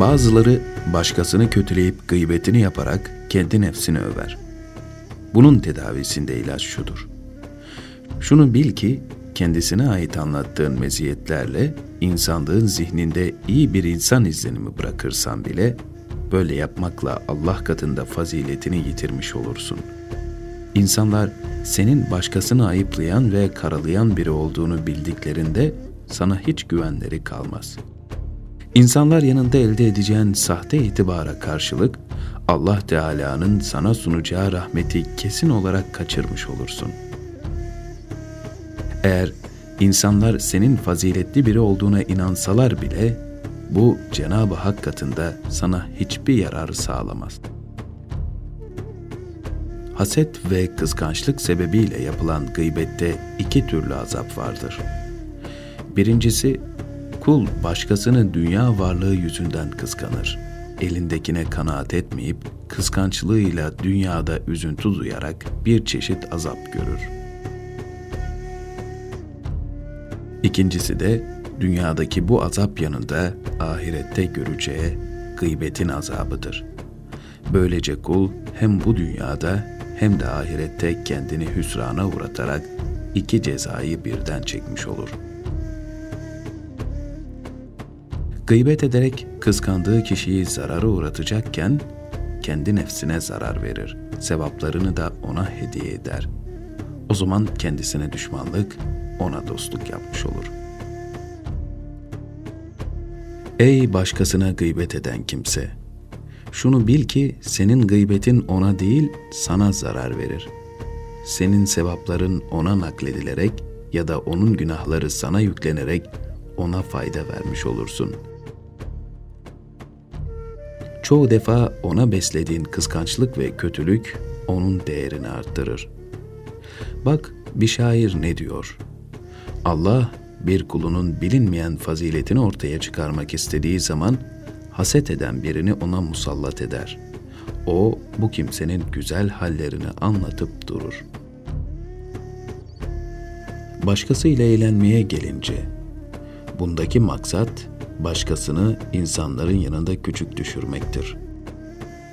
Bazıları başkasını kötüleyip gıybetini yaparak kendi nefsini över. Bunun tedavisinde ilaç şudur. Şunu bil ki kendisine ait anlattığın meziyetlerle insanlığın zihninde iyi bir insan izlenimi bırakırsan bile böyle yapmakla Allah katında faziletini yitirmiş olursun. İnsanlar senin başkasını ayıplayan ve karalayan biri olduğunu bildiklerinde sana hiç güvenleri kalmaz. İnsanlar yanında elde edeceğin sahte itibara karşılık Allah Teala'nın sana sunacağı rahmeti kesin olarak kaçırmış olursun. Eğer insanlar senin faziletli biri olduğuna inansalar bile bu Cenab-ı Hak katında sana hiçbir yararı sağlamaz. Haset ve kıskançlık sebebiyle yapılan gıybette iki türlü azap vardır. Birincisi, kul başkasının dünya varlığı yüzünden kıskanır. Elindekine kanaat etmeyip kıskançlığıyla dünyada üzüntü duyarak bir çeşit azap görür. İkincisi de dünyadaki bu azap yanında ahirette göreceği gıybetin azabıdır. Böylece kul hem bu dünyada hem de ahirette kendini hüsrana uğratarak iki cezayı birden çekmiş olur. Gıybet ederek kıskandığı kişiyi zarara uğratacakken kendi nefsine zarar verir. Sevaplarını da ona hediye eder. O zaman kendisine düşmanlık, ona dostluk yapmış olur. Ey başkasına gıybet eden kimse! Şunu bil ki senin gıybetin ona değil sana zarar verir. Senin sevapların ona nakledilerek ya da onun günahları sana yüklenerek ona fayda vermiş olursun. Çoğu defa ona beslediğin kıskançlık ve kötülük onun değerini arttırır. Bak bir şair ne diyor? Allah bir kulunun bilinmeyen faziletini ortaya çıkarmak istediği zaman haset eden birini ona musallat eder. O bu kimsenin güzel hallerini anlatıp durur. Başkasıyla eğlenmeye gelince, bundaki maksat başkasını insanların yanında küçük düşürmektir.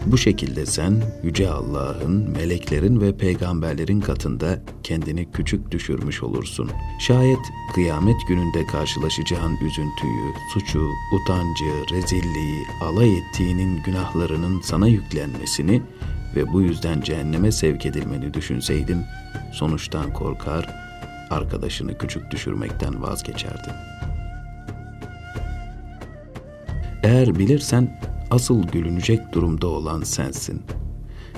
Bu şekilde sen Yüce Allah'ın, meleklerin ve peygamberlerin katında kendini küçük düşürmüş olursun. Şayet kıyamet gününde karşılaşacağın üzüntüyü, suçu, utancı, rezilliği, alay ettiğinin günahlarının sana yüklenmesini ve bu yüzden cehenneme sevk edilmeni düşünseydin, sonuçtan korkar, arkadaşını küçük düşürmekten vazgeçerdin. Eğer bilirsen asıl gülünecek durumda olan sensin.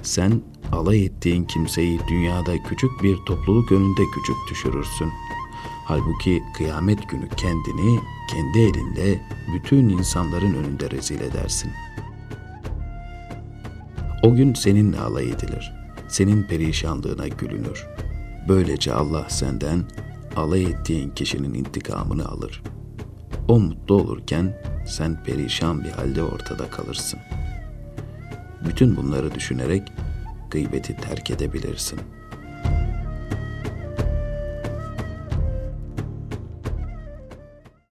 Sen alay ettiğin kimseyi dünyada küçük bir topluluk önünde küçük düşürürsün. Halbuki kıyamet günü kendini kendi elinde bütün insanların önünde rezil edersin. O gün seninle alay edilir. Senin perişanlığına gülünür. Böylece Allah senden alay ettiğin kişinin intikamını alır. O mutlu olurken sen perişan bir halde ortada kalırsın. Bütün bunları düşünerek gıybeti terk edebilirsin.''